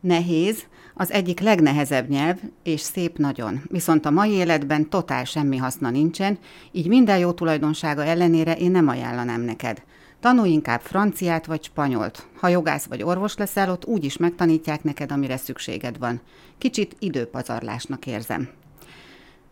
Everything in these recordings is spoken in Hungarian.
Nehéz, az egyik legnehezebb nyelv, és szép nagyon. Viszont a mai életben totál semmi haszna nincsen, így minden jó tulajdonsága ellenére én nem ajánlanám neked. Tanulj inkább franciát vagy spanyolt. Ha jogász vagy orvos leszel, ott úgy is megtanítják neked, amire szükséged van. Kicsit időpazarlásnak érzem.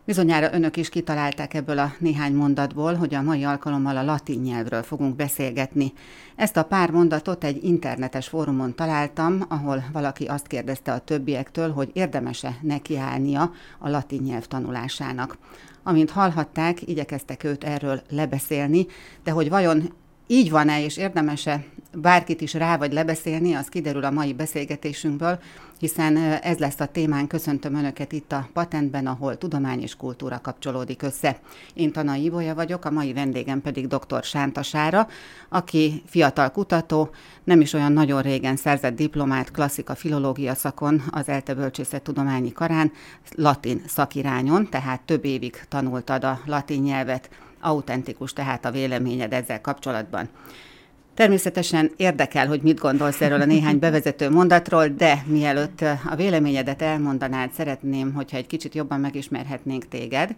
Bizonyára önök is kitalálták ebből a néhány mondatból, hogy a mai alkalommal a latin nyelvről fogunk beszélgetni. Ezt a pár mondatot egy internetes fórumon találtam, ahol valaki azt kérdezte a többiektől, hogy érdemese nekiállnia a latin nyelv tanulásának. Amint hallhatták, igyekeztek őt erről lebeszélni, de hogy vajon így van-e és érdemese bárkit is rá vagy lebeszélni, az kiderül a mai beszélgetésünkből, hiszen ez lesz a témán. Köszöntöm Önöket itt a Patentben, ahol tudomány és kultúra kapcsolódik össze. Én Tana Ibolya vagyok, a mai vendégem pedig dr. Sánta Sára, aki fiatal kutató, nem is olyan nagyon régen szerzett diplomát klasszika filológia szakon az ELTE tudományi Karán, latin szakirányon, tehát több évig tanultad a latin nyelvet, autentikus tehát a véleményed ezzel kapcsolatban. Természetesen érdekel, hogy mit gondolsz erről a néhány bevezető mondatról, de mielőtt a véleményedet elmondanád, szeretném, hogyha egy kicsit jobban megismerhetnénk téged.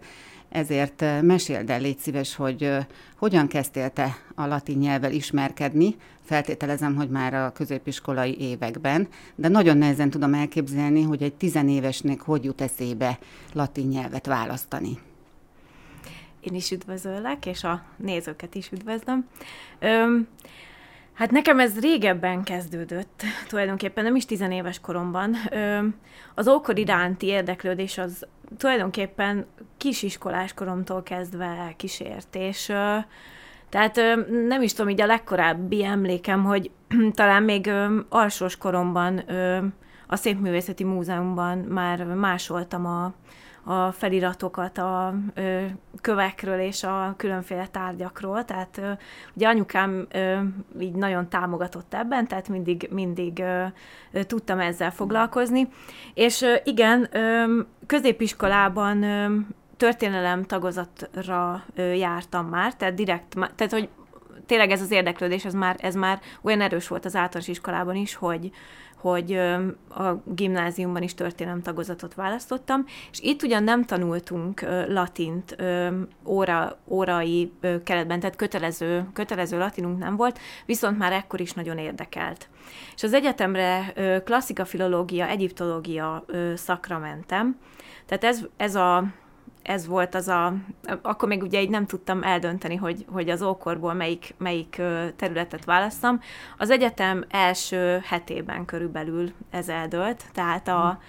Ezért meséld el, légy szíves, hogy hogyan kezdtél te a latin nyelvvel ismerkedni. Feltételezem, hogy már a középiskolai években, de nagyon nehezen tudom elképzelni, hogy egy tizenévesnek hogy jut eszébe latin nyelvet választani. Én is üdvözöllek, és a nézőket is üdvözlöm. Öm, Hát nekem ez régebben kezdődött, tulajdonképpen nem is tizenéves koromban. Az ókor iránti érdeklődés az tulajdonképpen kisiskolás koromtól kezdve kísért, és tehát nem is tudom, így a legkorábbi emlékem, hogy talán még alsós koromban a Szépművészeti Múzeumban már másoltam a, a feliratokat a ö, kövekről és a különféle tárgyakról, tehát ö, ugye anyukám ö, így nagyon támogatott ebben, tehát mindig, mindig ö, ö, tudtam ezzel foglalkozni, és ö, igen, ö, középiskolában ö, történelem tagozatra ö, jártam már, tehát direkt, tehát hogy tényleg ez az érdeklődés, ez már, ez már olyan erős volt az általános iskolában is, hogy, hogy a gimnáziumban is történelem tagozatot választottam, és itt ugyan nem tanultunk latint óra, órai keretben, tehát kötelező, kötelező latinunk nem volt, viszont már ekkor is nagyon érdekelt. És az egyetemre klasszika filológia, egyiptológia szakra mentem, tehát ez, ez a ez volt az a, akkor még ugye így nem tudtam eldönteni, hogy, hogy az ókorból melyik, melyik területet választam. Az egyetem első hetében körülbelül ez eldőlt, tehát a,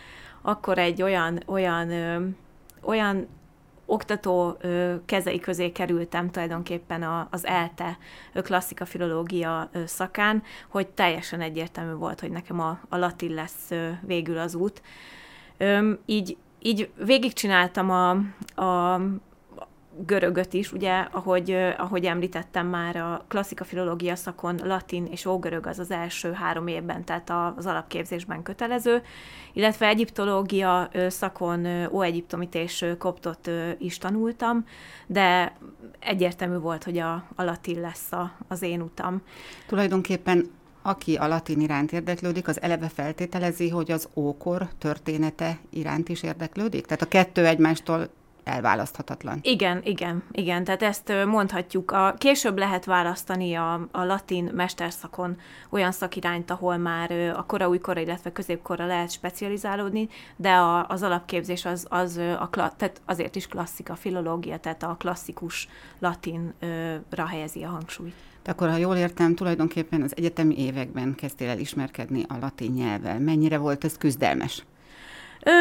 akkor egy olyan, olyan, olyan oktató kezei közé kerültem tulajdonképpen a, az ELTE klasszika filológia szakán, hogy teljesen egyértelmű volt, hogy nekem a, a latin lesz végül az út. Így így végigcsináltam a, a görögöt is, ugye, ahogy, ahogy említettem már, a klasszika filológia szakon latin és ógörög az az első három évben, tehát az alapképzésben kötelező, illetve egyiptológia szakon óegyiptomit és koptot is tanultam, de egyértelmű volt, hogy a, a latin lesz a, az én utam. Tulajdonképpen aki a latin iránt érdeklődik, az eleve feltételezi, hogy az ókor története iránt is érdeklődik? Tehát a kettő egymástól elválaszthatatlan. Igen, igen, igen. Tehát ezt mondhatjuk. A, később lehet választani a, a latin mesterszakon olyan szakirányt, ahol már a kora, újkora, illetve középkorra lehet specializálódni, de a, az alapképzés az, az a, tehát azért is klasszika, filológia, tehát a klasszikus latinra helyezi a hangsúlyt. De akkor, ha jól értem, tulajdonképpen az egyetemi években kezdtél el ismerkedni a latin nyelvvel. Mennyire volt ez küzdelmes? Ö,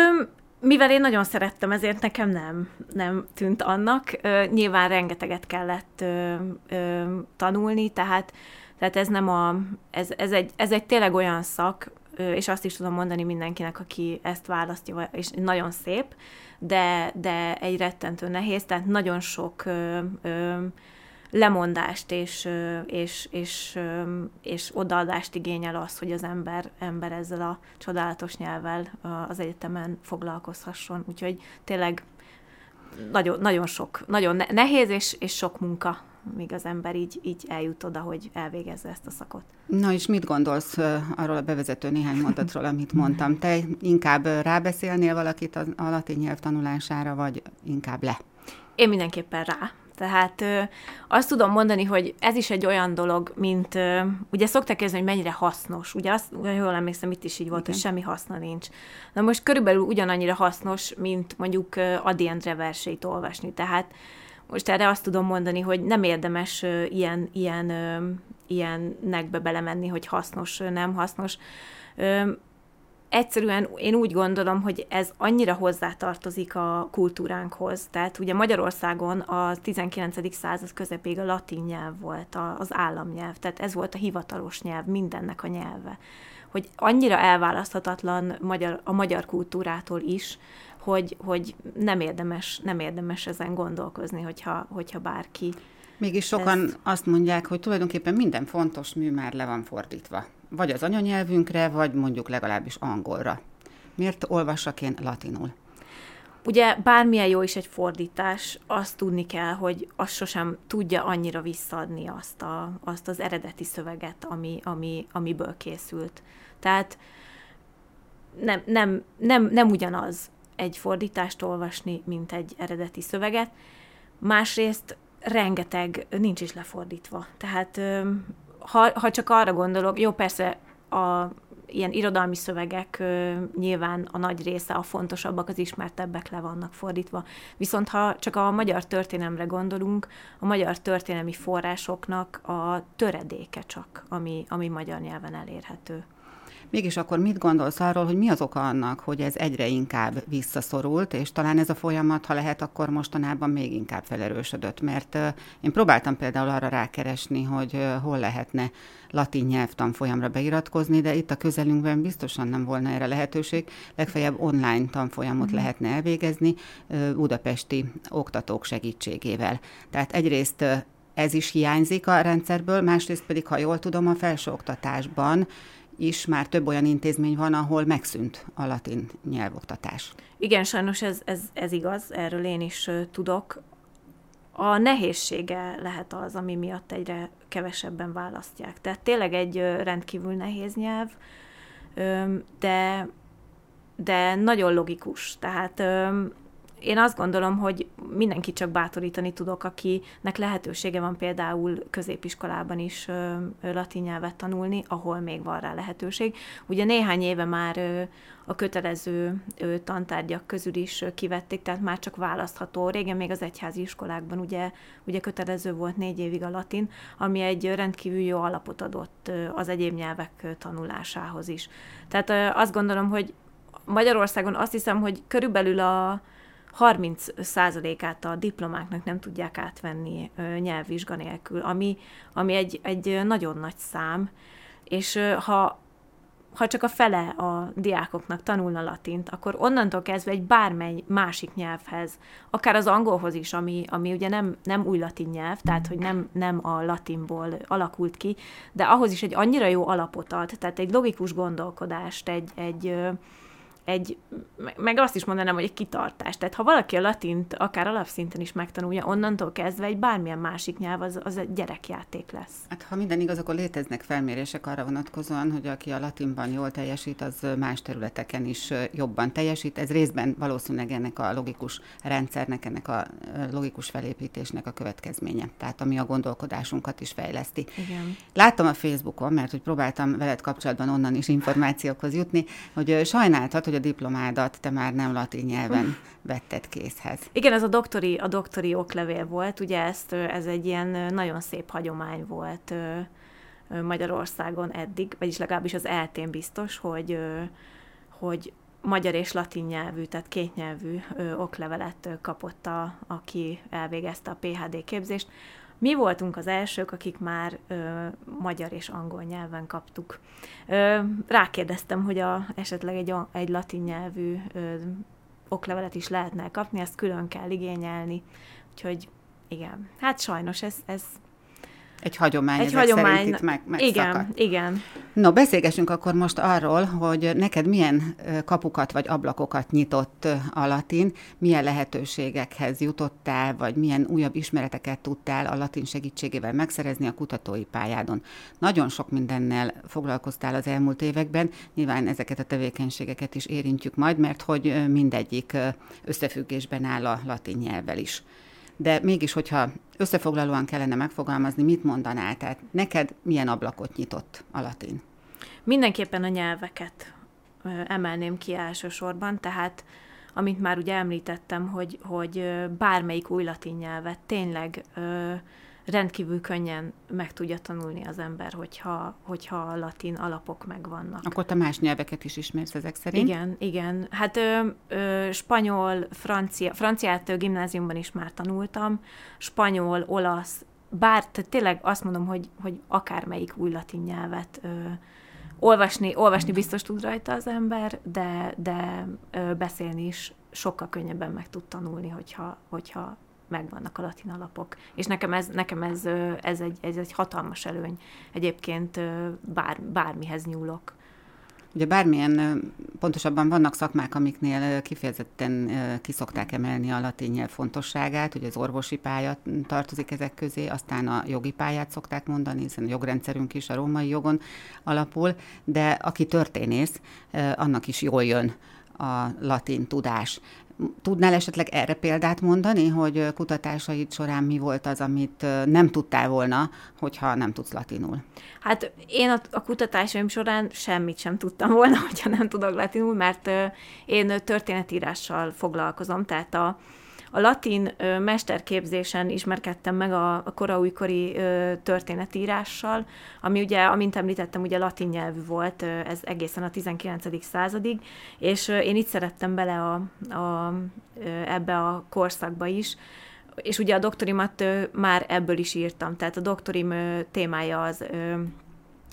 mivel én nagyon szerettem, ezért nekem nem, nem tűnt annak. Ö, nyilván rengeteget kellett ö, ö, tanulni, tehát, tehát ez nem a, ez, ez, egy, ez egy tényleg olyan szak, és azt is tudom mondani mindenkinek, aki ezt választja, és nagyon szép, de, de egy rettentő nehéz, tehát nagyon sok ö, ö, lemondást és, és, és, és odaadást igényel az, hogy az ember, ember ezzel a csodálatos nyelvvel az egyetemen foglalkozhasson. Úgyhogy tényleg nagyon, nagyon sok, nagyon nehéz és, és sok munka, míg az ember így, így eljut oda, hogy elvégezze ezt a szakot. Na és mit gondolsz arról a bevezető néhány mondatról, amit mondtam? Te inkább rábeszélnél valakit a, latin nyelv tanulására, vagy inkább le? Én mindenképpen rá. Tehát ö, azt tudom mondani, hogy ez is egy olyan dolog, mint, ö, ugye szokták kérdezni, hogy mennyire hasznos. Ugye azt, jól emlékszem, itt is így volt, Igen. hogy semmi haszna nincs. Na most körülbelül ugyanannyira hasznos, mint mondjuk Adi Endre verseit olvasni. Tehát most erre azt tudom mondani, hogy nem érdemes ö, ilyen, ilyen, ö, ilyenekbe belemenni, hogy hasznos, nem hasznos. Ö, egyszerűen én úgy gondolom, hogy ez annyira hozzátartozik a kultúránkhoz. Tehát ugye Magyarországon a 19. század közepéig a latin nyelv volt az államnyelv, tehát ez volt a hivatalos nyelv, mindennek a nyelve. Hogy annyira elválaszthatatlan magyar, a magyar kultúrától is, hogy, hogy nem, érdemes, nem érdemes ezen gondolkozni, hogyha, hogyha bárki Mégis sokan ezt... azt mondják, hogy tulajdonképpen minden fontos mű már le van fordítva vagy az anyanyelvünkre, vagy mondjuk legalábbis angolra. Miért olvassak én latinul? Ugye bármilyen jó is egy fordítás, azt tudni kell, hogy az sosem tudja annyira visszaadni azt, a, azt az eredeti szöveget, ami, ami, amiből készült. Tehát nem, nem, nem, nem ugyanaz egy fordítást olvasni, mint egy eredeti szöveget. Másrészt rengeteg nincs is lefordítva. Tehát ha, ha csak arra gondolok, jó, persze a ilyen irodalmi szövegek nyilván a nagy része, a fontosabbak, az ismertebbek le vannak fordítva. Viszont ha csak a magyar történelemre gondolunk, a magyar történelmi forrásoknak a töredéke csak, ami, ami magyar nyelven elérhető. Mégis akkor mit gondolsz arról, hogy mi az oka annak, hogy ez egyre inkább visszaszorult, és talán ez a folyamat, ha lehet, akkor mostanában még inkább felerősödött? Mert én próbáltam például arra rákeresni, hogy hol lehetne latin nyelvtan folyamra beiratkozni, de itt a közelünkben biztosan nem volna erre lehetőség. Legfeljebb online tanfolyamot mm. lehetne elvégezni budapesti oktatók segítségével. Tehát egyrészt ez is hiányzik a rendszerből, másrészt pedig, ha jól tudom, a felsőoktatásban is már több olyan intézmény van, ahol megszűnt a latin nyelvoktatás. Igen, sajnos ez, ez, ez igaz, erről én is tudok. A nehézsége lehet az, ami miatt egyre kevesebben választják. Tehát tényleg egy rendkívül nehéz nyelv, de, de nagyon logikus. Tehát én azt gondolom, hogy mindenki csak bátorítani tudok, akinek lehetősége van például középiskolában is latin nyelvet tanulni, ahol még van rá lehetőség. Ugye néhány éve már a kötelező tantárgyak közül is kivették, tehát már csak választható. Régen még az egyházi iskolákban ugye, ugye kötelező volt négy évig a latin, ami egy rendkívül jó alapot adott az egyéb nyelvek tanulásához is. Tehát azt gondolom, hogy Magyarországon azt hiszem, hogy körülbelül a 30%-át a diplomáknak nem tudják átvenni nyelvvizsga nélkül, ami, ami egy, egy nagyon nagy szám, és ha ha csak a fele a diákoknak tanulna latint, akkor onnantól kezdve egy bármely másik nyelvhez, akár az angolhoz is, ami, ami ugye nem, nem új latin nyelv, tehát hogy nem, nem a latinból alakult ki, de ahhoz is egy annyira jó alapot ad, tehát egy logikus gondolkodást, egy, egy, egy, meg azt is mondanám, hogy egy kitartás. Tehát ha valaki a latint akár alapszinten is megtanulja, onnantól kezdve egy bármilyen másik nyelv, az, az egy gyerekjáték lesz. Hát ha minden igaz, akkor léteznek felmérések arra vonatkozóan, hogy aki a latinban jól teljesít, az más területeken is jobban teljesít. Ez részben valószínűleg ennek a logikus rendszernek, ennek a logikus felépítésnek a következménye. Tehát ami a gondolkodásunkat is fejleszti. Igen. Láttam a Facebookon, mert hogy próbáltam veled kapcsolatban onnan is információkhoz jutni, hogy sajnáltad, hogy a diplomádat te már nem latin nyelven vetted készhez. Igen, ez a doktori, a doktori oklevél volt, ugye ezt, ez egy ilyen nagyon szép hagyomány volt Magyarországon eddig, vagyis legalábbis az eltén biztos, hogy, hogy magyar és latin nyelvű, tehát kétnyelvű oklevelet kapott, a, aki elvégezte a PHD képzést. Mi voltunk az elsők, akik már ö, magyar és angol nyelven kaptuk. Ö, rákérdeztem, hogy a, esetleg egy, egy latin nyelvű ö, oklevelet is lehetne kapni, ezt külön kell igényelni, úgyhogy igen. Hát sajnos ez, ez egy hagyomány, egy hagyomány. Itt meg, igen, igen. No, beszélgessünk akkor most arról, hogy neked milyen kapukat vagy ablakokat nyitott a latin, milyen lehetőségekhez jutottál, vagy milyen újabb ismereteket tudtál a latin segítségével megszerezni a kutatói pályádon. Nagyon sok mindennel foglalkoztál az elmúlt években, nyilván ezeket a tevékenységeket is érintjük majd, mert hogy mindegyik összefüggésben áll a latin nyelvvel is de mégis, hogyha összefoglalóan kellene megfogalmazni, mit mondanál? Tehát neked milyen ablakot nyitott a latin? Mindenképpen a nyelveket emelném ki elsősorban, tehát amit már ugye említettem, hogy, hogy bármelyik új latin nyelvet tényleg rendkívül könnyen meg tudja tanulni az ember, hogyha, hogyha a latin alapok megvannak. Akkor te más nyelveket is ismersz ezek szerint? Igen, igen. Hát ö, ö, spanyol, francia, franciát gimnáziumban is már tanultam, spanyol, olasz, bár tehát tényleg azt mondom, hogy, hogy akármelyik új latin nyelvet ö, olvasni, olvasni biztos tud rajta az ember, de, de ö, beszélni is sokkal könnyebben meg tud tanulni, hogyha, hogyha megvannak a latin alapok. És nekem ez, nekem ez, ez, egy, ez egy hatalmas előny. Egyébként bár, bármihez nyúlok. Ugye bármilyen, pontosabban vannak szakmák, amiknél kifejezetten kiszokták emelni a latin nyelv fontosságát, ugye az orvosi pálya tartozik ezek közé, aztán a jogi pályát szokták mondani, hiszen a jogrendszerünk is a római jogon alapul, de aki történész, annak is jól jön a latin tudás. Tudnál esetleg erre példát mondani, hogy kutatásaid során mi volt az, amit nem tudtál volna, hogyha nem tudsz latinul? Hát én a, a kutatásaim során semmit sem tudtam volna, hogyha nem tudok latinul, mert én történetírással foglalkozom, tehát a, a latin mesterképzésen ismerkedtem meg a, a koraújkori történetírással, ami ugye, amint említettem, ugye latin nyelvű volt, ez egészen a 19. századig, és én itt szerettem bele a, a, ebbe a korszakba is, és ugye a doktorimat már ebből is írtam, tehát a doktorim témája az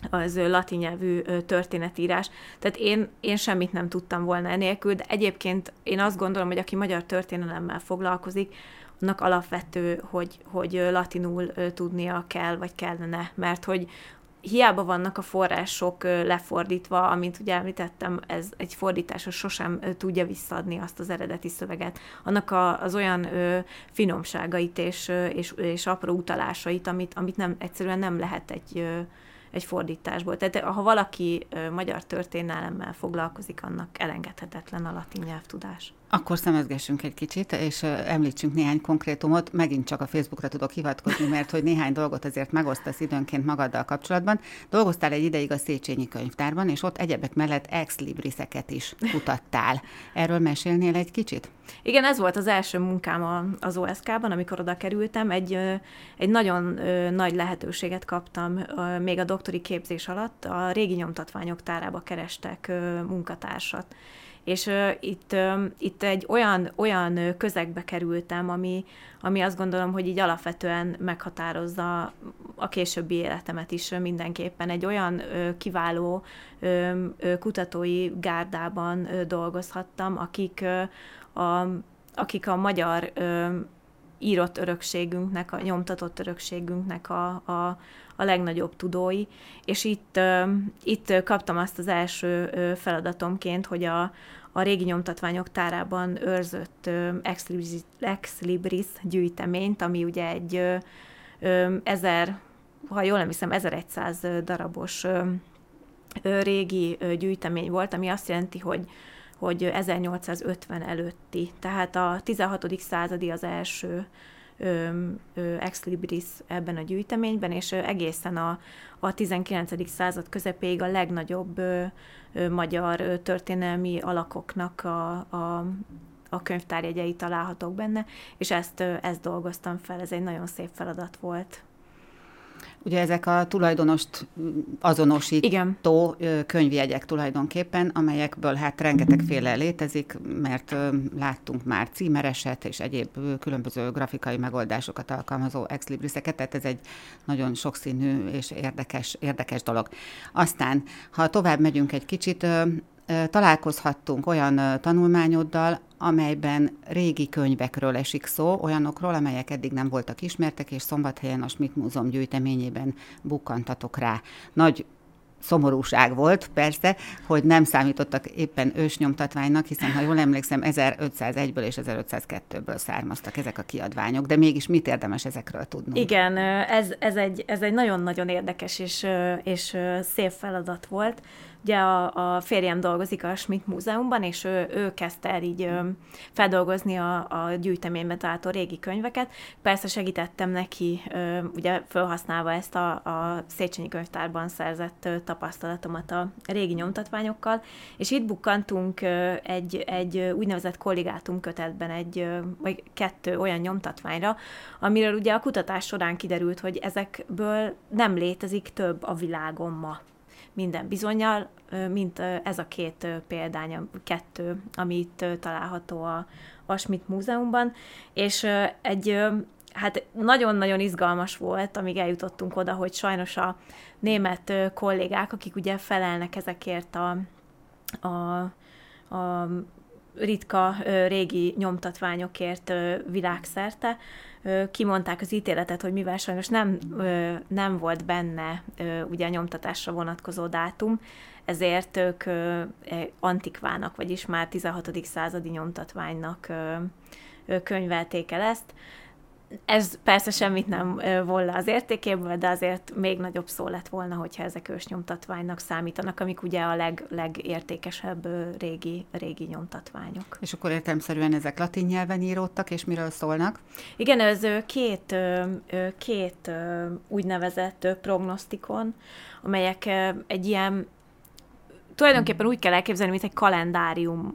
az latin nyelvű történetírás. Tehát én, én semmit nem tudtam volna enélkül, de egyébként én azt gondolom, hogy aki magyar történelemmel foglalkozik, annak alapvető, hogy, hogy latinul tudnia kell, vagy kellene, mert hogy hiába vannak a források lefordítva, amint ugye említettem, ez egy fordításos sosem tudja visszaadni azt az eredeti szöveget. Annak a, az olyan finomságait és, és, és apró utalásait, amit, amit nem, egyszerűen nem lehet egy, egy fordításból. Tehát ha valaki magyar történelemmel foglalkozik, annak elengedhetetlen a latin nyelvtudás. Akkor szemezgessünk egy kicsit, és említsünk néhány konkrétumot. Megint csak a Facebookra tudok hivatkozni, mert hogy néhány dolgot azért megosztasz időnként magaddal kapcsolatban. Dolgoztál egy ideig a Széchenyi könyvtárban, és ott egyebek mellett ex libriseket is kutattál. Erről mesélnél egy kicsit? Igen, ez volt az első munkám az OSK-ban, amikor oda kerültem. Egy, egy nagyon nagy lehetőséget kaptam még a doktori képzés alatt. A régi nyomtatványok tárába kerestek munkatársat és uh, itt, uh, itt egy olyan, olyan közegbe kerültem, ami, ami azt gondolom, hogy így alapvetően meghatározza a későbbi életemet is mindenképpen. Egy olyan uh, kiváló uh, kutatói gárdában uh, dolgozhattam, akik, uh, a, akik a magyar uh, írott örökségünknek, a nyomtatott örökségünknek a, a, a legnagyobb tudói, és itt, itt kaptam azt az első feladatomként, hogy a, a régi nyomtatványok tárában őrzött uh, Ex, gyűjteményt, ami ugye egy ezer, ha jól nem hiszem, 1100 darabos régi gyűjtemény volt, ami azt jelenti, hogy hogy 1850 előtti, tehát a 16. századi az első ex libris ebben a gyűjteményben, és egészen a, a 19. század közepéig a legnagyobb magyar történelmi alakoknak a, a, a könyvtárjegyei találhatók benne, és ezt, ezt dolgoztam fel, ez egy nagyon szép feladat volt. Ugye ezek a tulajdonost azonosító Igen. könyvjegyek tulajdonképpen, amelyekből hát rengetegféle létezik, mert láttunk már címereset és egyéb különböző grafikai megoldásokat alkalmazó exlibriseket, tehát ez egy nagyon sokszínű és érdekes, érdekes dolog. Aztán, ha tovább megyünk egy kicsit, találkozhattunk olyan tanulmányoddal, amelyben régi könyvekről esik szó, olyanokról, amelyek eddig nem voltak ismertek, és Szombathelyen a Schmidt Múzeum gyűjteményében bukkantatok rá. Nagy szomorúság volt, persze, hogy nem számítottak éppen ősnyomtatványnak, hiszen ha jól emlékszem, 1501-ből és 1502-ből származtak ezek a kiadványok, de mégis mit érdemes ezekről tudni? Igen, ez, ez, egy, ez egy nagyon-nagyon érdekes és, és szép feladat volt. Ugye a, a férjem dolgozik a Schmidt Múzeumban, és ő, ő kezdte el így ö, feldolgozni a, a gyűjteményben található régi könyveket. Persze segítettem neki, ö, ugye felhasználva ezt a, a Széchenyi könyvtárban szerzett ö, tapasztalatomat a régi nyomtatványokkal, és itt bukkantunk ö, egy, egy úgynevezett kollégátum kötetben egy, ö, vagy kettő olyan nyomtatványra, amiről ugye a kutatás során kiderült, hogy ezekből nem létezik több a világon ma minden bizonyal, mint ez a két példány, kettő, ami itt található a, a Schmidt Múzeumban, és egy hát nagyon-nagyon izgalmas volt, amíg eljutottunk oda, hogy sajnos a német kollégák, akik ugye felelnek ezekért a, a, a ritka régi nyomtatványokért világszerte, kimondták az ítéletet, hogy mivel sajnos nem, nem volt benne ugye a nyomtatásra vonatkozó dátum, ezért ők e, antikvának, vagyis már 16. századi nyomtatványnak könyvelték el ezt. Ez persze semmit nem volna az értékéből, de azért még nagyobb szó lett volna, hogyha ezek ősnyomtatványnak számítanak, amik ugye a leg, legértékesebb régi, régi nyomtatványok. És akkor értelmszerűen ezek latin nyelven íródtak, és miről szólnak? Igen, ez két, két úgynevezett prognosztikon, amelyek egy ilyen tulajdonképpen úgy kell elképzelni, mint egy kalendárium,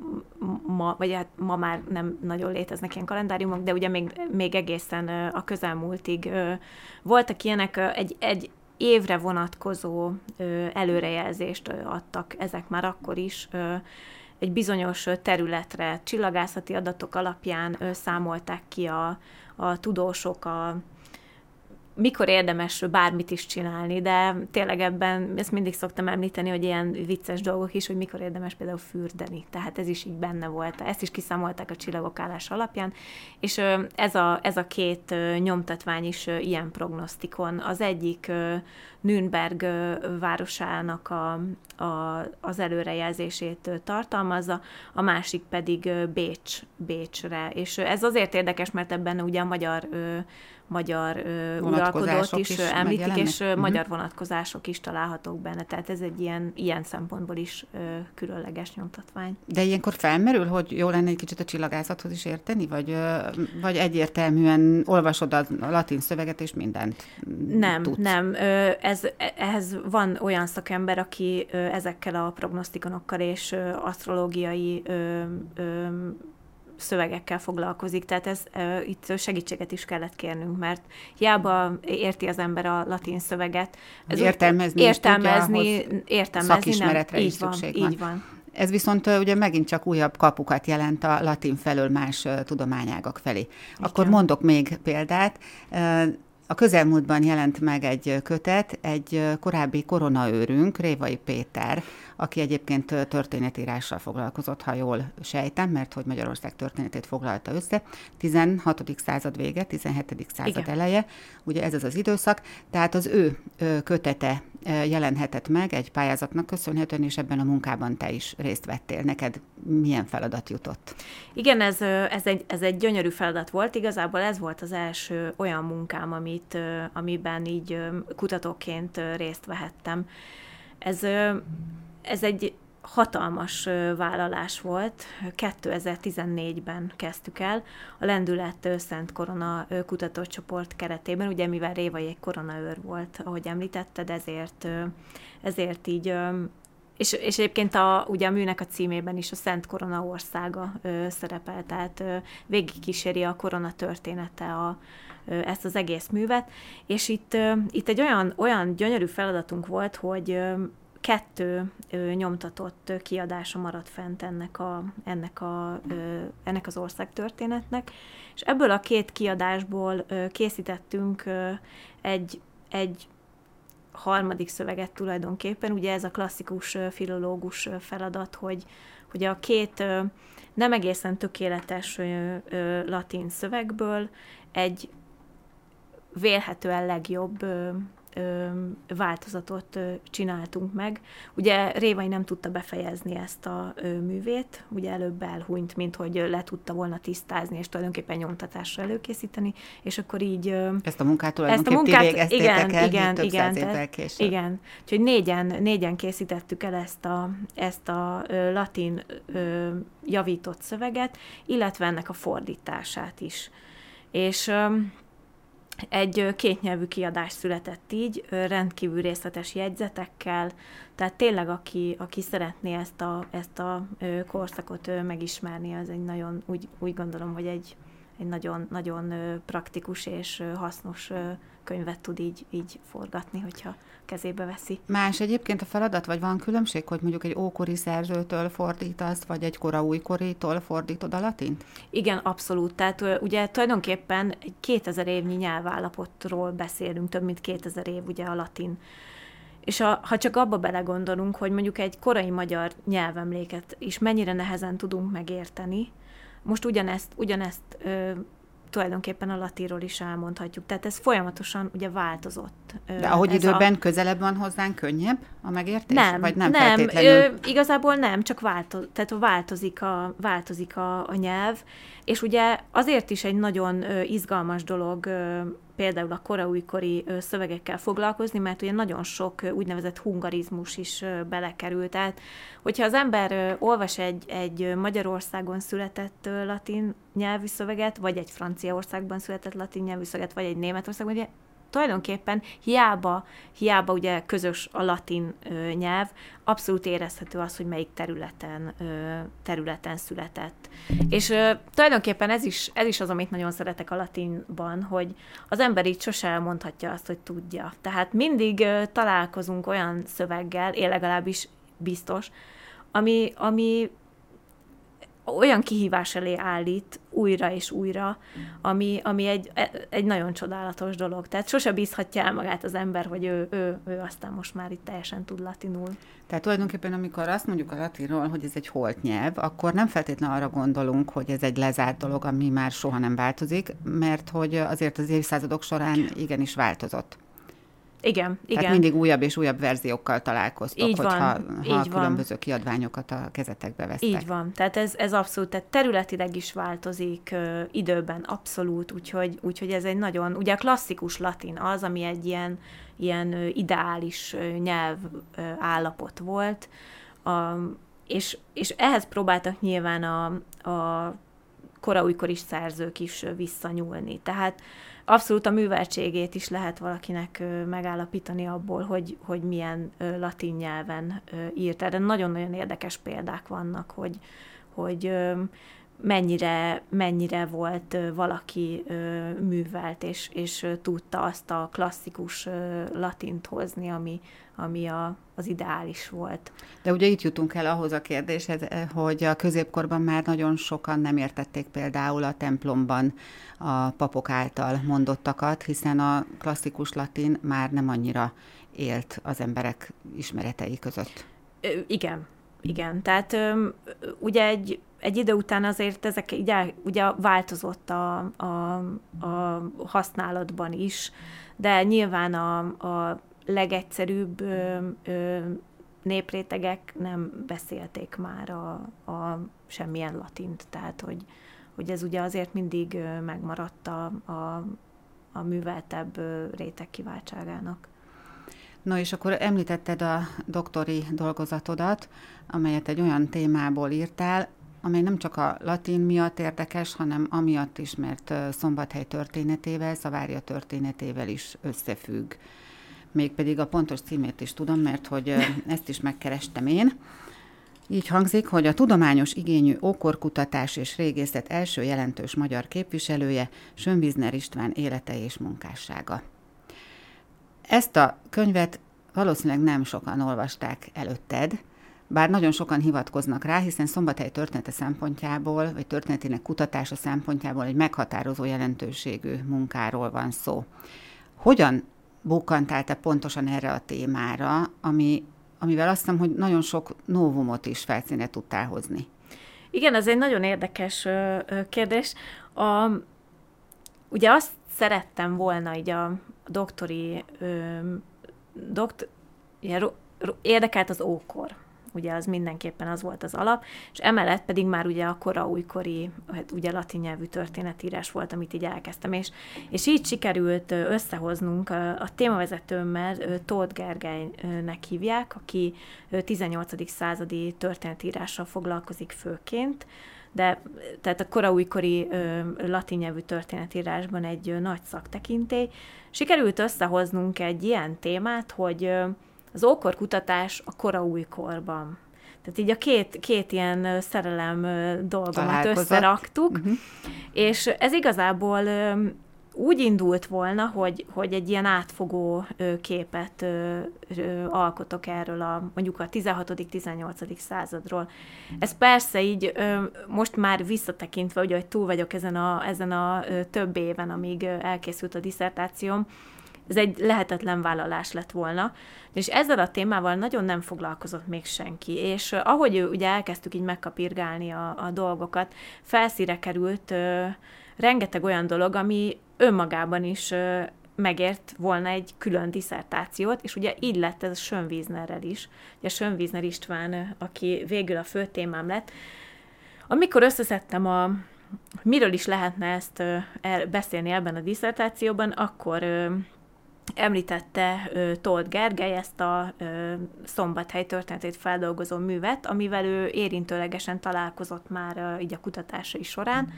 ma, vagy hát ma már nem nagyon léteznek ilyen kalendáriumok, de ugye még, még egészen a közelmúltig voltak ilyenek, egy, egy évre vonatkozó előrejelzést adtak ezek már akkor is, egy bizonyos területre, csillagászati adatok alapján számolták ki a, a tudósok a, mikor érdemes bármit is csinálni, de tényleg ebben ezt mindig szoktam említeni, hogy ilyen vicces dolgok is, hogy mikor érdemes például fürdeni. Tehát ez is így benne volt. Ezt is kiszámolták a csillagok állás alapján, és ez a, ez a két nyomtatvány is ilyen prognosztikon. Az egyik Nürnberg városának a, a, az előrejelzését tartalmazza, a másik pedig Bécs, Bécsre. És ez azért érdekes, mert ebben ugye a magyar magyar ö, uralkodót is, is említik, és uh-huh. magyar vonatkozások is találhatók benne. Tehát ez egy ilyen, ilyen szempontból is ö, különleges nyomtatvány. De ilyenkor felmerül, hogy jó lenne egy kicsit a csillagászathoz is érteni, vagy, ö, vagy egyértelműen olvasod a latin szöveget, és mindent Nem, tudsz? nem. Ö, ez, ehhez van olyan szakember, aki ö, ezekkel a prognosztikonokkal és ö, asztrológiai ö, ö, szövegekkel foglalkozik, tehát ez uh, itt segítséget is kellett kérnünk, mert hiába érti az ember a latin szöveget. Ez értelmezni, értelmezni, tudja, értelmezni szakismeretre nem. is így szükség van, van. Így van. Ez viszont ugye megint csak újabb kapukat jelent a latin felől más tudományágak felé. Igen. Akkor mondok még példát. A közelmúltban jelent meg egy kötet, egy korábbi koronaőrünk, Révai Péter, aki egyébként történetírással foglalkozott, ha jól sejtem, mert hogy Magyarország történetét foglalta össze. 16. század vége, 17. század Igen. eleje, ugye ez az az időszak, tehát az ő kötete jelenhetett meg egy pályázatnak köszönhetően, és ebben a munkában te is részt vettél. Neked milyen feladat jutott? Igen, ez, ez, egy, ez egy gyönyörű feladat volt. Igazából ez volt az első olyan munkám, amit, amiben így kutatóként részt vehettem. Ez ez egy hatalmas vállalás volt. 2014-ben kezdtük el a Lendület Szent Korona kutatócsoport keretében, ugye mivel Révai egy koronaőr volt, ahogy említetted, ezért, ezért így és, és egyébként a, ugye a műnek a címében is a Szent Korona országa ö, szerepel, tehát ö, végigkíséri a korona története a, ezt az egész művet, és itt, itt egy olyan, olyan gyönyörű feladatunk volt, hogy kettő ö, nyomtatott kiadása maradt fent ennek, a, ennek, a, ö, ennek az országtörténetnek, és ebből a két kiadásból ö, készítettünk ö, egy, egy harmadik szöveget tulajdonképpen. Ugye ez a klasszikus filológus feladat, hogy, hogy a két nem egészen tökéletes latin szövegből egy vélhetően legjobb ö, változatot csináltunk meg. Ugye Révai nem tudta befejezni ezt a művét, ugye előbb elhunyt, mint hogy le tudta volna tisztázni, és tulajdonképpen nyomtatásra előkészíteni, és akkor így... Ezt a munkát tulajdonképpen ezt a munkát, igen, el, igen, több igen, tehát, igen. Úgyhogy négyen, négyen készítettük el ezt a, ezt a latin javított szöveget, illetve ennek a fordítását is. És egy kétnyelvű kiadás született így, rendkívül részletes jegyzetekkel, tehát tényleg aki, aki szeretné ezt a, ezt a korszakot megismerni, az egy nagyon, úgy, úgy gondolom, hogy egy, egy nagyon, nagyon praktikus és hasznos könyvet tud így, így forgatni, hogyha kezébe veszi. Más egyébként a feladat, vagy van különbség, hogy mondjuk egy ókori szerzőtől fordítasz, vagy egy kora újkoritól fordítod a latint? Igen, abszolút. Tehát ugye tulajdonképpen egy 2000 évnyi nyelvállapotról beszélünk, több mint 2000 év ugye a latin és a, ha csak abba belegondolunk, hogy mondjuk egy korai magyar nyelvemléket is mennyire nehezen tudunk megérteni, most ugyanezt, ugyanezt ö, tulajdonképpen a latíról is elmondhatjuk. Tehát ez folyamatosan ugye változott. De ahogy időben a... közelebb van hozzánk, könnyebb a megértés? Nem, Vagy nem, nem ö, igazából nem, csak változ, tehát változik, a, változik a, a nyelv, és ugye azért is egy nagyon izgalmas dolog például a koraújkori szövegekkel foglalkozni, mert ugye nagyon sok úgynevezett hungarizmus is belekerült. Tehát, hogyha az ember olvas egy, egy Magyarországon született latin nyelvű szöveget, vagy egy Franciaországban született latin nyelvű szöveget, vagy egy Németországban, ugye tulajdonképpen hiába, hiába ugye közös a latin ö, nyelv, abszolút érezhető az, hogy melyik területen, ö, területen született. És ö, tulajdonképpen ez is, ez is az, amit nagyon szeretek a latinban, hogy az ember így sose elmondhatja azt, hogy tudja. Tehát mindig ö, találkozunk olyan szöveggel, én legalábbis biztos, ami, ami olyan kihívás elé állít újra és újra, ami, ami egy, egy nagyon csodálatos dolog. Tehát sose bízhatja el magát az ember, hogy ő, ő, ő aztán most már itt teljesen tud latinul. Tehát tulajdonképpen, amikor azt mondjuk a latinról, hogy ez egy holt nyelv, akkor nem feltétlenül arra gondolunk, hogy ez egy lezárt dolog, ami már soha nem változik, mert hogy azért az évszázadok során igenis változott. Igen, igen. Tehát mindig újabb és újabb verziókkal találkoztok, így hogyha van, ha így különböző van. kiadványokat a kezetekbe vesztek. Így van, tehát ez, ez abszolút, tehát területileg is változik, ö, időben abszolút, úgyhogy, úgyhogy ez egy nagyon, ugye a klasszikus latin az, ami egy ilyen, ilyen ideális nyelv állapot volt, a, és, és ehhez próbáltak nyilván a, a koraújkor szerzők is visszanyúlni. Tehát abszolút a műveltségét is lehet valakinek megállapítani abból, hogy, hogy milyen latin nyelven írt. Erre nagyon-nagyon érdekes példák vannak, hogy, hogy mennyire, mennyire volt valaki művelt, és, és tudta azt a klasszikus latint hozni, ami, ami a, az ideális volt. De ugye itt jutunk el ahhoz a kérdéshez, eh, hogy a középkorban már nagyon sokan nem értették például a templomban a papok által mondottakat, hiszen a klasszikus latin már nem annyira élt az emberek ismeretei között. Igen, igen. Tehát ugye egy, egy idő után azért ezek ugye, ugye változott a, a, a használatban is, de nyilván a, a legegyszerűbb ö, ö, néprétegek nem beszélték már a, a semmilyen latint, tehát hogy, hogy ez ugye azért mindig megmaradt a, a, a műveltebb réteg kiváltságának. No és akkor említetted a doktori dolgozatodat, amelyet egy olyan témából írtál, amely nem csak a latin miatt érdekes, hanem amiatt is, mert Szombathely történetével, Szavária történetével is összefügg mégpedig a pontos címét is tudom, mert hogy ezt is megkerestem én. Így hangzik, hogy a tudományos igényű ókorkutatás és régészet első jelentős magyar képviselője Sönvizner István élete és munkássága. Ezt a könyvet valószínűleg nem sokan olvasták előtted, bár nagyon sokan hivatkoznak rá, hiszen Szombathely története szempontjából, vagy történetének kutatása szempontjából egy meghatározó jelentőségű munkáról van szó. Hogyan bukkantál te pontosan erre a témára, ami, amivel azt hiszem, hogy nagyon sok novumot is felszíne tudtál hozni. Igen, ez egy nagyon érdekes ö, ö, kérdés. A, ugye azt szerettem volna így a doktori, ö, dokt, ilyen, érdekelt az ókor ugye az mindenképpen az volt az alap, és emellett pedig már ugye a kora újkori, hát ugye latin nyelvű történetírás volt, amit így elkezdtem, és, és így sikerült összehoznunk a, a témavezetőmmel, Tóth Gergelynek hívják, aki 18. századi történetírással foglalkozik főként, de tehát a kora újkori ö, latin nyelvű történetírásban egy ö, nagy szaktekintély. Sikerült összehoznunk egy ilyen témát, hogy ö, az ókorkutatás a kora újkorban. Tehát így a két, két ilyen szerelem dolgomat összeraktuk, uh-huh. és ez igazából úgy indult volna, hogy, hogy egy ilyen átfogó képet alkotok erről a mondjuk a 16.-18. századról. Ez persze így most már visszatekintve, ugye, hogy túl vagyok ezen a, ezen a több éven, amíg elkészült a diszertációm, ez egy lehetetlen vállalás lett volna, és ezzel a témával nagyon nem foglalkozott még senki, és ahogy ugye elkezdtük így megkapirgálni a, a dolgokat, felszíre került ö, rengeteg olyan dolog, ami önmagában is ö, megért volna egy külön diszertációt, és ugye így lett ez a Sönvíznerrel is. Ugye Sönvízner István, aki végül a fő témám lett. Amikor összeszedtem a miről is lehetne ezt beszélni ebben a diszertációban, akkor említette uh, Tóth Gergely ezt a uh, szombathely történetét feldolgozó művet, amivel ő érintőlegesen találkozott már uh, így a kutatásai során,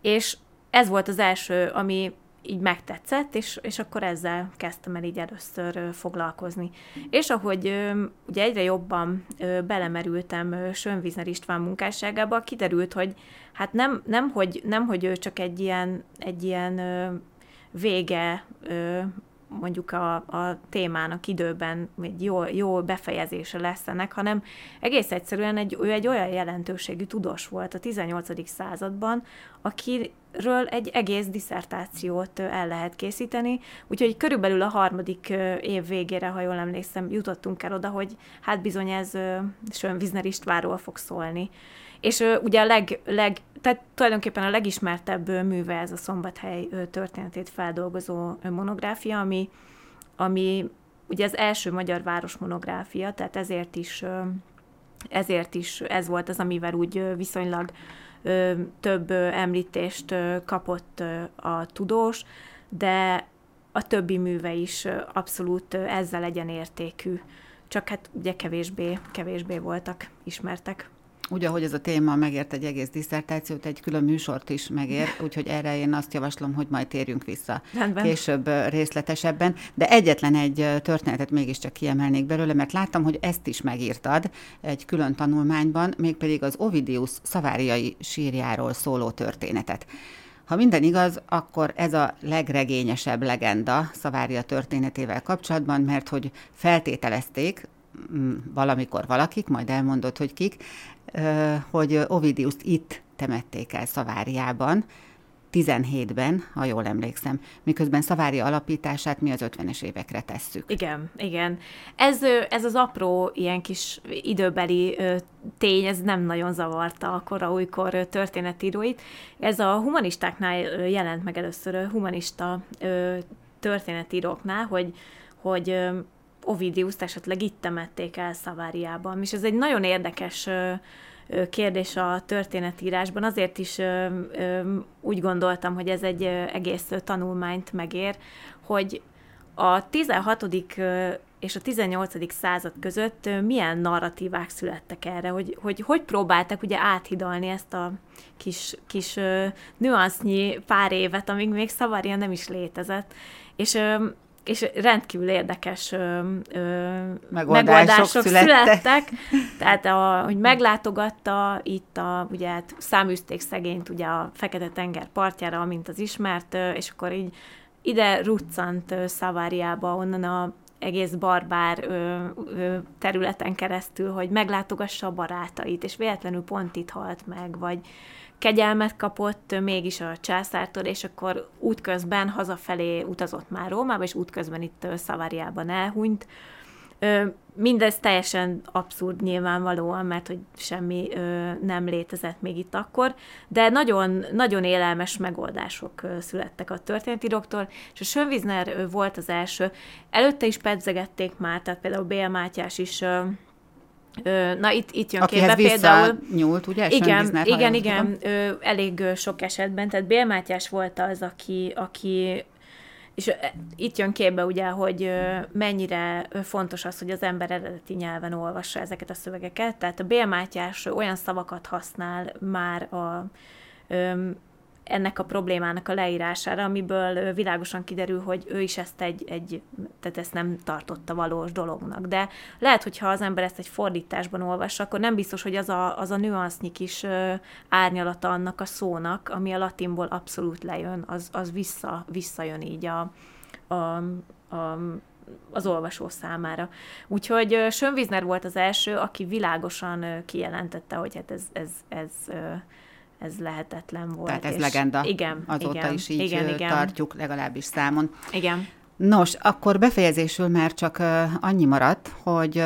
és ez volt az első, ami így megtetszett, és, és akkor ezzel kezdtem el így először ö, foglalkozni. És ahogy ö, ugye egyre jobban ö, belemerültem ö, Sönvízner István munkásságába, kiderült, hogy hát nem, nem, hogy, nem, hogy ő csak egy ilyen, egy ilyen ö, vége ö, mondjuk a, a témának időben egy jó, jó befejezése lesz ennek, hanem egész egyszerűen egy, ő egy olyan jelentőségű tudós volt a 18. században, akiről egy egész diszertációt el lehet készíteni, úgyhogy körülbelül a harmadik év végére, ha jól emlékszem, jutottunk el oda, hogy hát bizony ez Sönvizner Istvánról fog szólni. És ugye a leg, leg tehát tulajdonképpen a legismertebb műve ez a Szombathely történetét feldolgozó monográfia, ami, ami ugye az első magyar város monográfia, tehát ezért is, ezért is ez volt az, amivel úgy viszonylag több említést kapott a tudós, de a többi műve is abszolút ezzel értékű, csak hát ugye kevésbé, kevésbé voltak ismertek. Úgy, ahogy ez a téma megért egy egész diszertációt, egy külön műsort is megér, úgyhogy erre én azt javaslom, hogy majd térjünk vissza Rendben. később részletesebben. De egyetlen egy történetet mégiscsak kiemelnék belőle, mert láttam, hogy ezt is megírtad egy külön tanulmányban, mégpedig az Ovidius szaváriai sírjáról szóló történetet. Ha minden igaz, akkor ez a legregényesebb legenda Szavária történetével kapcsolatban, mert hogy feltételezték, valamikor valakik, majd elmondott, hogy kik, hogy Ovidiuszt itt temették el Szaváriában, 17-ben, ha jól emlékszem, miközben Szavária alapítását mi az 50-es évekre tesszük. Igen, igen. Ez, ez az apró, ilyen kis időbeli tény, ez nem nagyon zavarta a kora újkor történetíróit. Ez a humanistáknál jelent meg először, humanista történetíróknál, hogy, hogy Ovidiuszt esetleg itt temették el Szaváriában. És ez egy nagyon érdekes kérdés a történetírásban. Azért is úgy gondoltam, hogy ez egy egész tanulmányt megér, hogy a 16 és a 18. század között milyen narratívák születtek erre, hogy hogy, hogy próbáltak ugye áthidalni ezt a kis, kis nüansznyi pár évet, amíg még Szavaria nem is létezett. És és rendkívül érdekes ö, ö, megoldások, megoldások születtek. születtek. Tehát, a, hogy meglátogatta itt a, ugye hát száműzték szegényt ugye a Fekete-tenger partjára, amint az ismert, és akkor így ide ruccant Szaváriába, onnan a egész barbár ö, ö, területen keresztül, hogy meglátogassa a barátait, és véletlenül pont itt halt meg, vagy kegyelmet kapott mégis a császártól, és akkor útközben hazafelé utazott már Rómába, és útközben itt Szaváriában elhunyt. Mindez teljesen abszurd nyilvánvalóan, mert hogy semmi nem létezett még itt akkor, de nagyon, nagyon élelmes megoldások születtek a történetiroktól, és a Sönvizner volt az első. Előtte is pedzegették már, tehát például Bél Mátyás is Na itt, itt jön Akihez képbe például. nyúlt, ugye? Igen, igen, igen, ö, elég sok esetben. Tehát Bél Mátyás volt az, aki, aki és itt jön képbe ugye, hogy mennyire fontos az, hogy az ember eredeti nyelven olvassa ezeket a szövegeket. Tehát a Bél Mátyás olyan szavakat használ már a ennek a problémának a leírására, amiből világosan kiderül, hogy ő is ezt egy, egy tehát ezt nem tartotta valós dolognak. De lehet, hogyha az ember ezt egy fordításban olvassa, akkor nem biztos, hogy az a, az a nüansznyi kis árnyalata annak a szónak, ami a latinból abszolút lejön, az, az vissza, visszajön így a, a, a az olvasó számára. Úgyhogy Sönvizner volt az első, aki világosan kijelentette, hogy hát ez, ez, ez, ez lehetetlen volt. Tehát ez és legenda. Igen. Azóta igen, is így igen, igen. tartjuk, legalábbis számon. Igen. Nos, akkor befejezésül már csak annyi maradt, hogy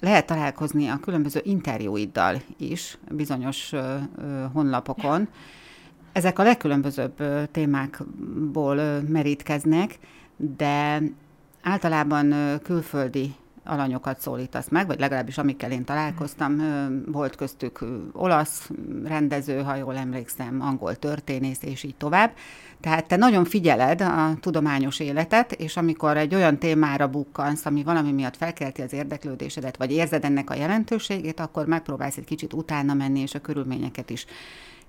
lehet találkozni a különböző interjúiddal is bizonyos honlapokon. Ezek a legkülönbözőbb témákból merítkeznek, de általában külföldi alanyokat szólítasz meg, vagy legalábbis amikkel én találkoztam, volt köztük olasz rendező, ha jól emlékszem, angol történész, és így tovább. Tehát te nagyon figyeled a tudományos életet, és amikor egy olyan témára bukkansz, ami valami miatt felkelti az érdeklődésedet, vagy érzed ennek a jelentőségét, akkor megpróbálsz egy kicsit utána menni, és a körülményeket is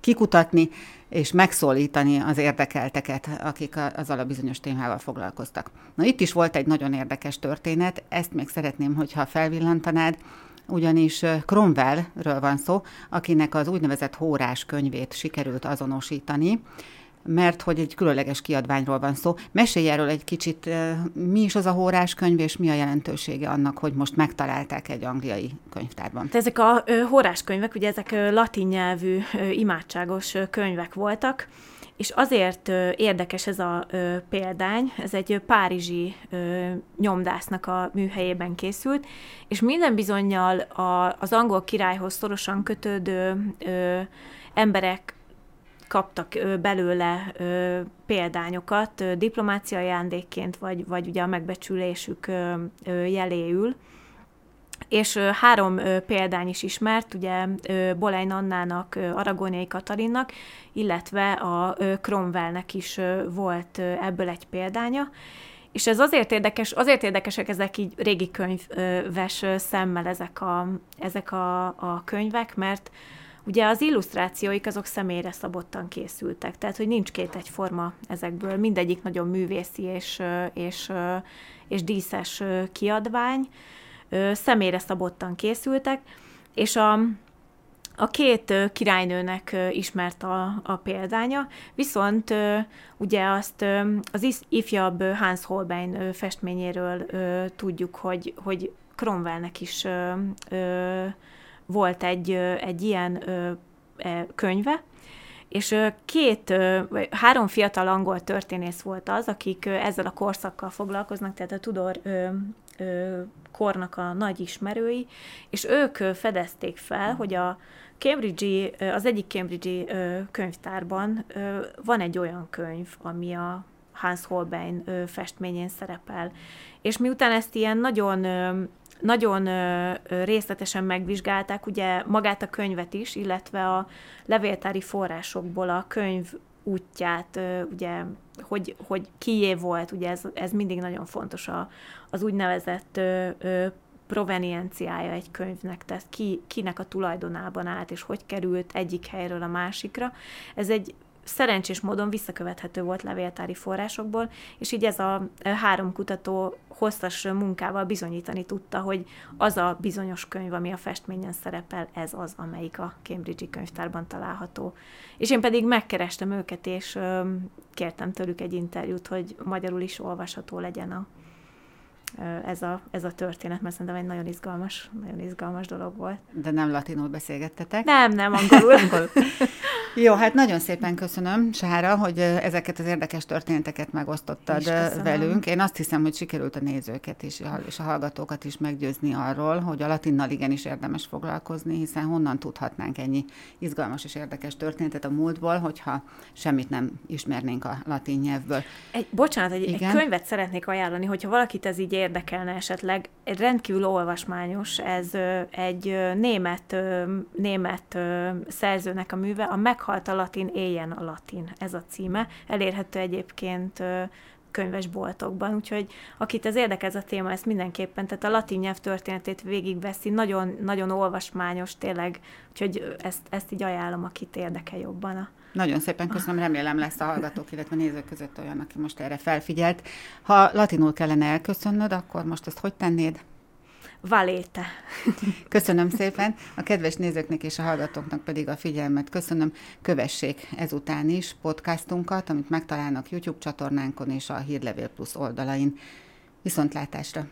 kikutatni és megszólítani az érdekelteket, akik azzal a bizonyos témával foglalkoztak. Na itt is volt egy nagyon érdekes történet, ezt még szeretném, hogyha felvillantanád, ugyanis Cromwellről van szó, akinek az úgynevezett hórás könyvét sikerült azonosítani, mert hogy egy különleges kiadványról van szó. Mesélj erről egy kicsit, mi is az a hórás könyv, és mi a jelentősége annak, hogy most megtalálták egy angliai könyvtárban? Ezek a hórás könyvek, ugye ezek latin nyelvű imádságos könyvek voltak, és azért érdekes ez a példány, ez egy párizsi nyomdásznak a műhelyében készült, és minden bizonyal az angol királyhoz szorosan kötődő emberek kaptak belőle példányokat diplomáciai ajándékként, vagy, vagy ugye a megbecsülésük jeléül. És három példány is ismert, ugye Bolein Annának, Aragóniai Katarinnak, illetve a Cromwellnek is volt ebből egy példánya. És ez azért érdekes, azért érdekesek ezek így régi könyves szemmel ezek a, ezek a, a könyvek, mert Ugye az illusztrációik azok személyre szabottan készültek, tehát hogy nincs két egyforma ezekből, mindegyik nagyon művészi és, és, és díszes kiadvány, személyre szabottan készültek, és a, a két királynőnek ismert a, a példánya, viszont ugye azt az ifjabb Hans Holbein festményéről tudjuk, hogy, hogy Cromwellnek is volt egy, egy ilyen e, könyve, és két, vagy három fiatal angol történész volt az, akik ezzel a korszakkal foglalkoznak, tehát a Tudor kornak a nagy ismerői, és ők fedezték fel, hogy a Cambridge az egyik Cambridge könyvtárban van egy olyan könyv, ami a Hans Holbein festményén szerepel. És miután ezt ilyen nagyon nagyon részletesen megvizsgálták ugye magát a könyvet is, illetve a levéltári forrásokból a könyv útját, ugye, hogy, hogy kié volt, ugye ez, ez mindig nagyon fontos a, az úgynevezett provenienciája egy könyvnek, tehát ki, kinek a tulajdonában állt, és hogy került egyik helyről a másikra. Ez egy szerencsés módon visszakövethető volt levéltári forrásokból, és így ez a három kutató hosszas munkával bizonyítani tudta, hogy az a bizonyos könyv, ami a festményen szerepel, ez az, amelyik a Cambridge-i könyvtárban található. És én pedig megkerestem őket, és kértem tőlük egy interjút, hogy magyarul is olvasható legyen a, ez a, ez a történet, mert szerintem egy nagyon izgalmas, nagyon izgalmas dolog volt. De nem latinul beszélgettetek? Nem, nem, angolul. angolul. Jó, hát nagyon szépen köszönöm, Sára, hogy ezeket az érdekes történeteket megosztottad velünk. Én azt hiszem, hogy sikerült a nézőket is, és a hallgatókat is meggyőzni arról, hogy a latinnal igenis érdemes foglalkozni, hiszen honnan tudhatnánk ennyi izgalmas és érdekes történetet a múltból, hogyha semmit nem ismernénk a latin nyelvből. Egy, bocsánat, egy, egy könyvet szeretnék ajánlani, hogyha valakit ez így érdekelne esetleg. Egy rendkívül olvasmányos, ez egy német, német szerzőnek a műve, a Meghalt a latin, éljen a latin, ez a címe. Elérhető egyébként könyvesboltokban, úgyhogy akit ez érdekel a téma, ezt mindenképpen, tehát a latin nyelv történetét végigveszi, nagyon, nagyon olvasmányos tényleg, úgyhogy ezt, ezt így ajánlom, akit érdekel jobban a nagyon szépen köszönöm, remélem lesz a hallgatók, illetve nézők között olyan, aki most erre felfigyelt. Ha latinul kellene elköszönnöd, akkor most ezt hogy tennéd? Valéte. Köszönöm szépen. A kedves nézőknek és a hallgatóknak pedig a figyelmet köszönöm. Kövessék ezután is podcastunkat, amit megtalálnak YouTube csatornánkon és a Hírlevél Plus oldalain. Viszontlátásra!